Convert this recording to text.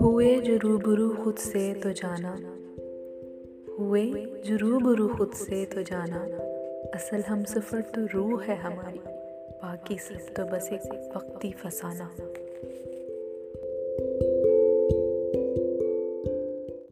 हुए जो रूबरू खुद से तो जाना। हुए जो रूबरू खुद से तो जाना। असल हम सफ़र तो रूह है हमारी, बाकी सब तो बस एक वक्ती फसाना।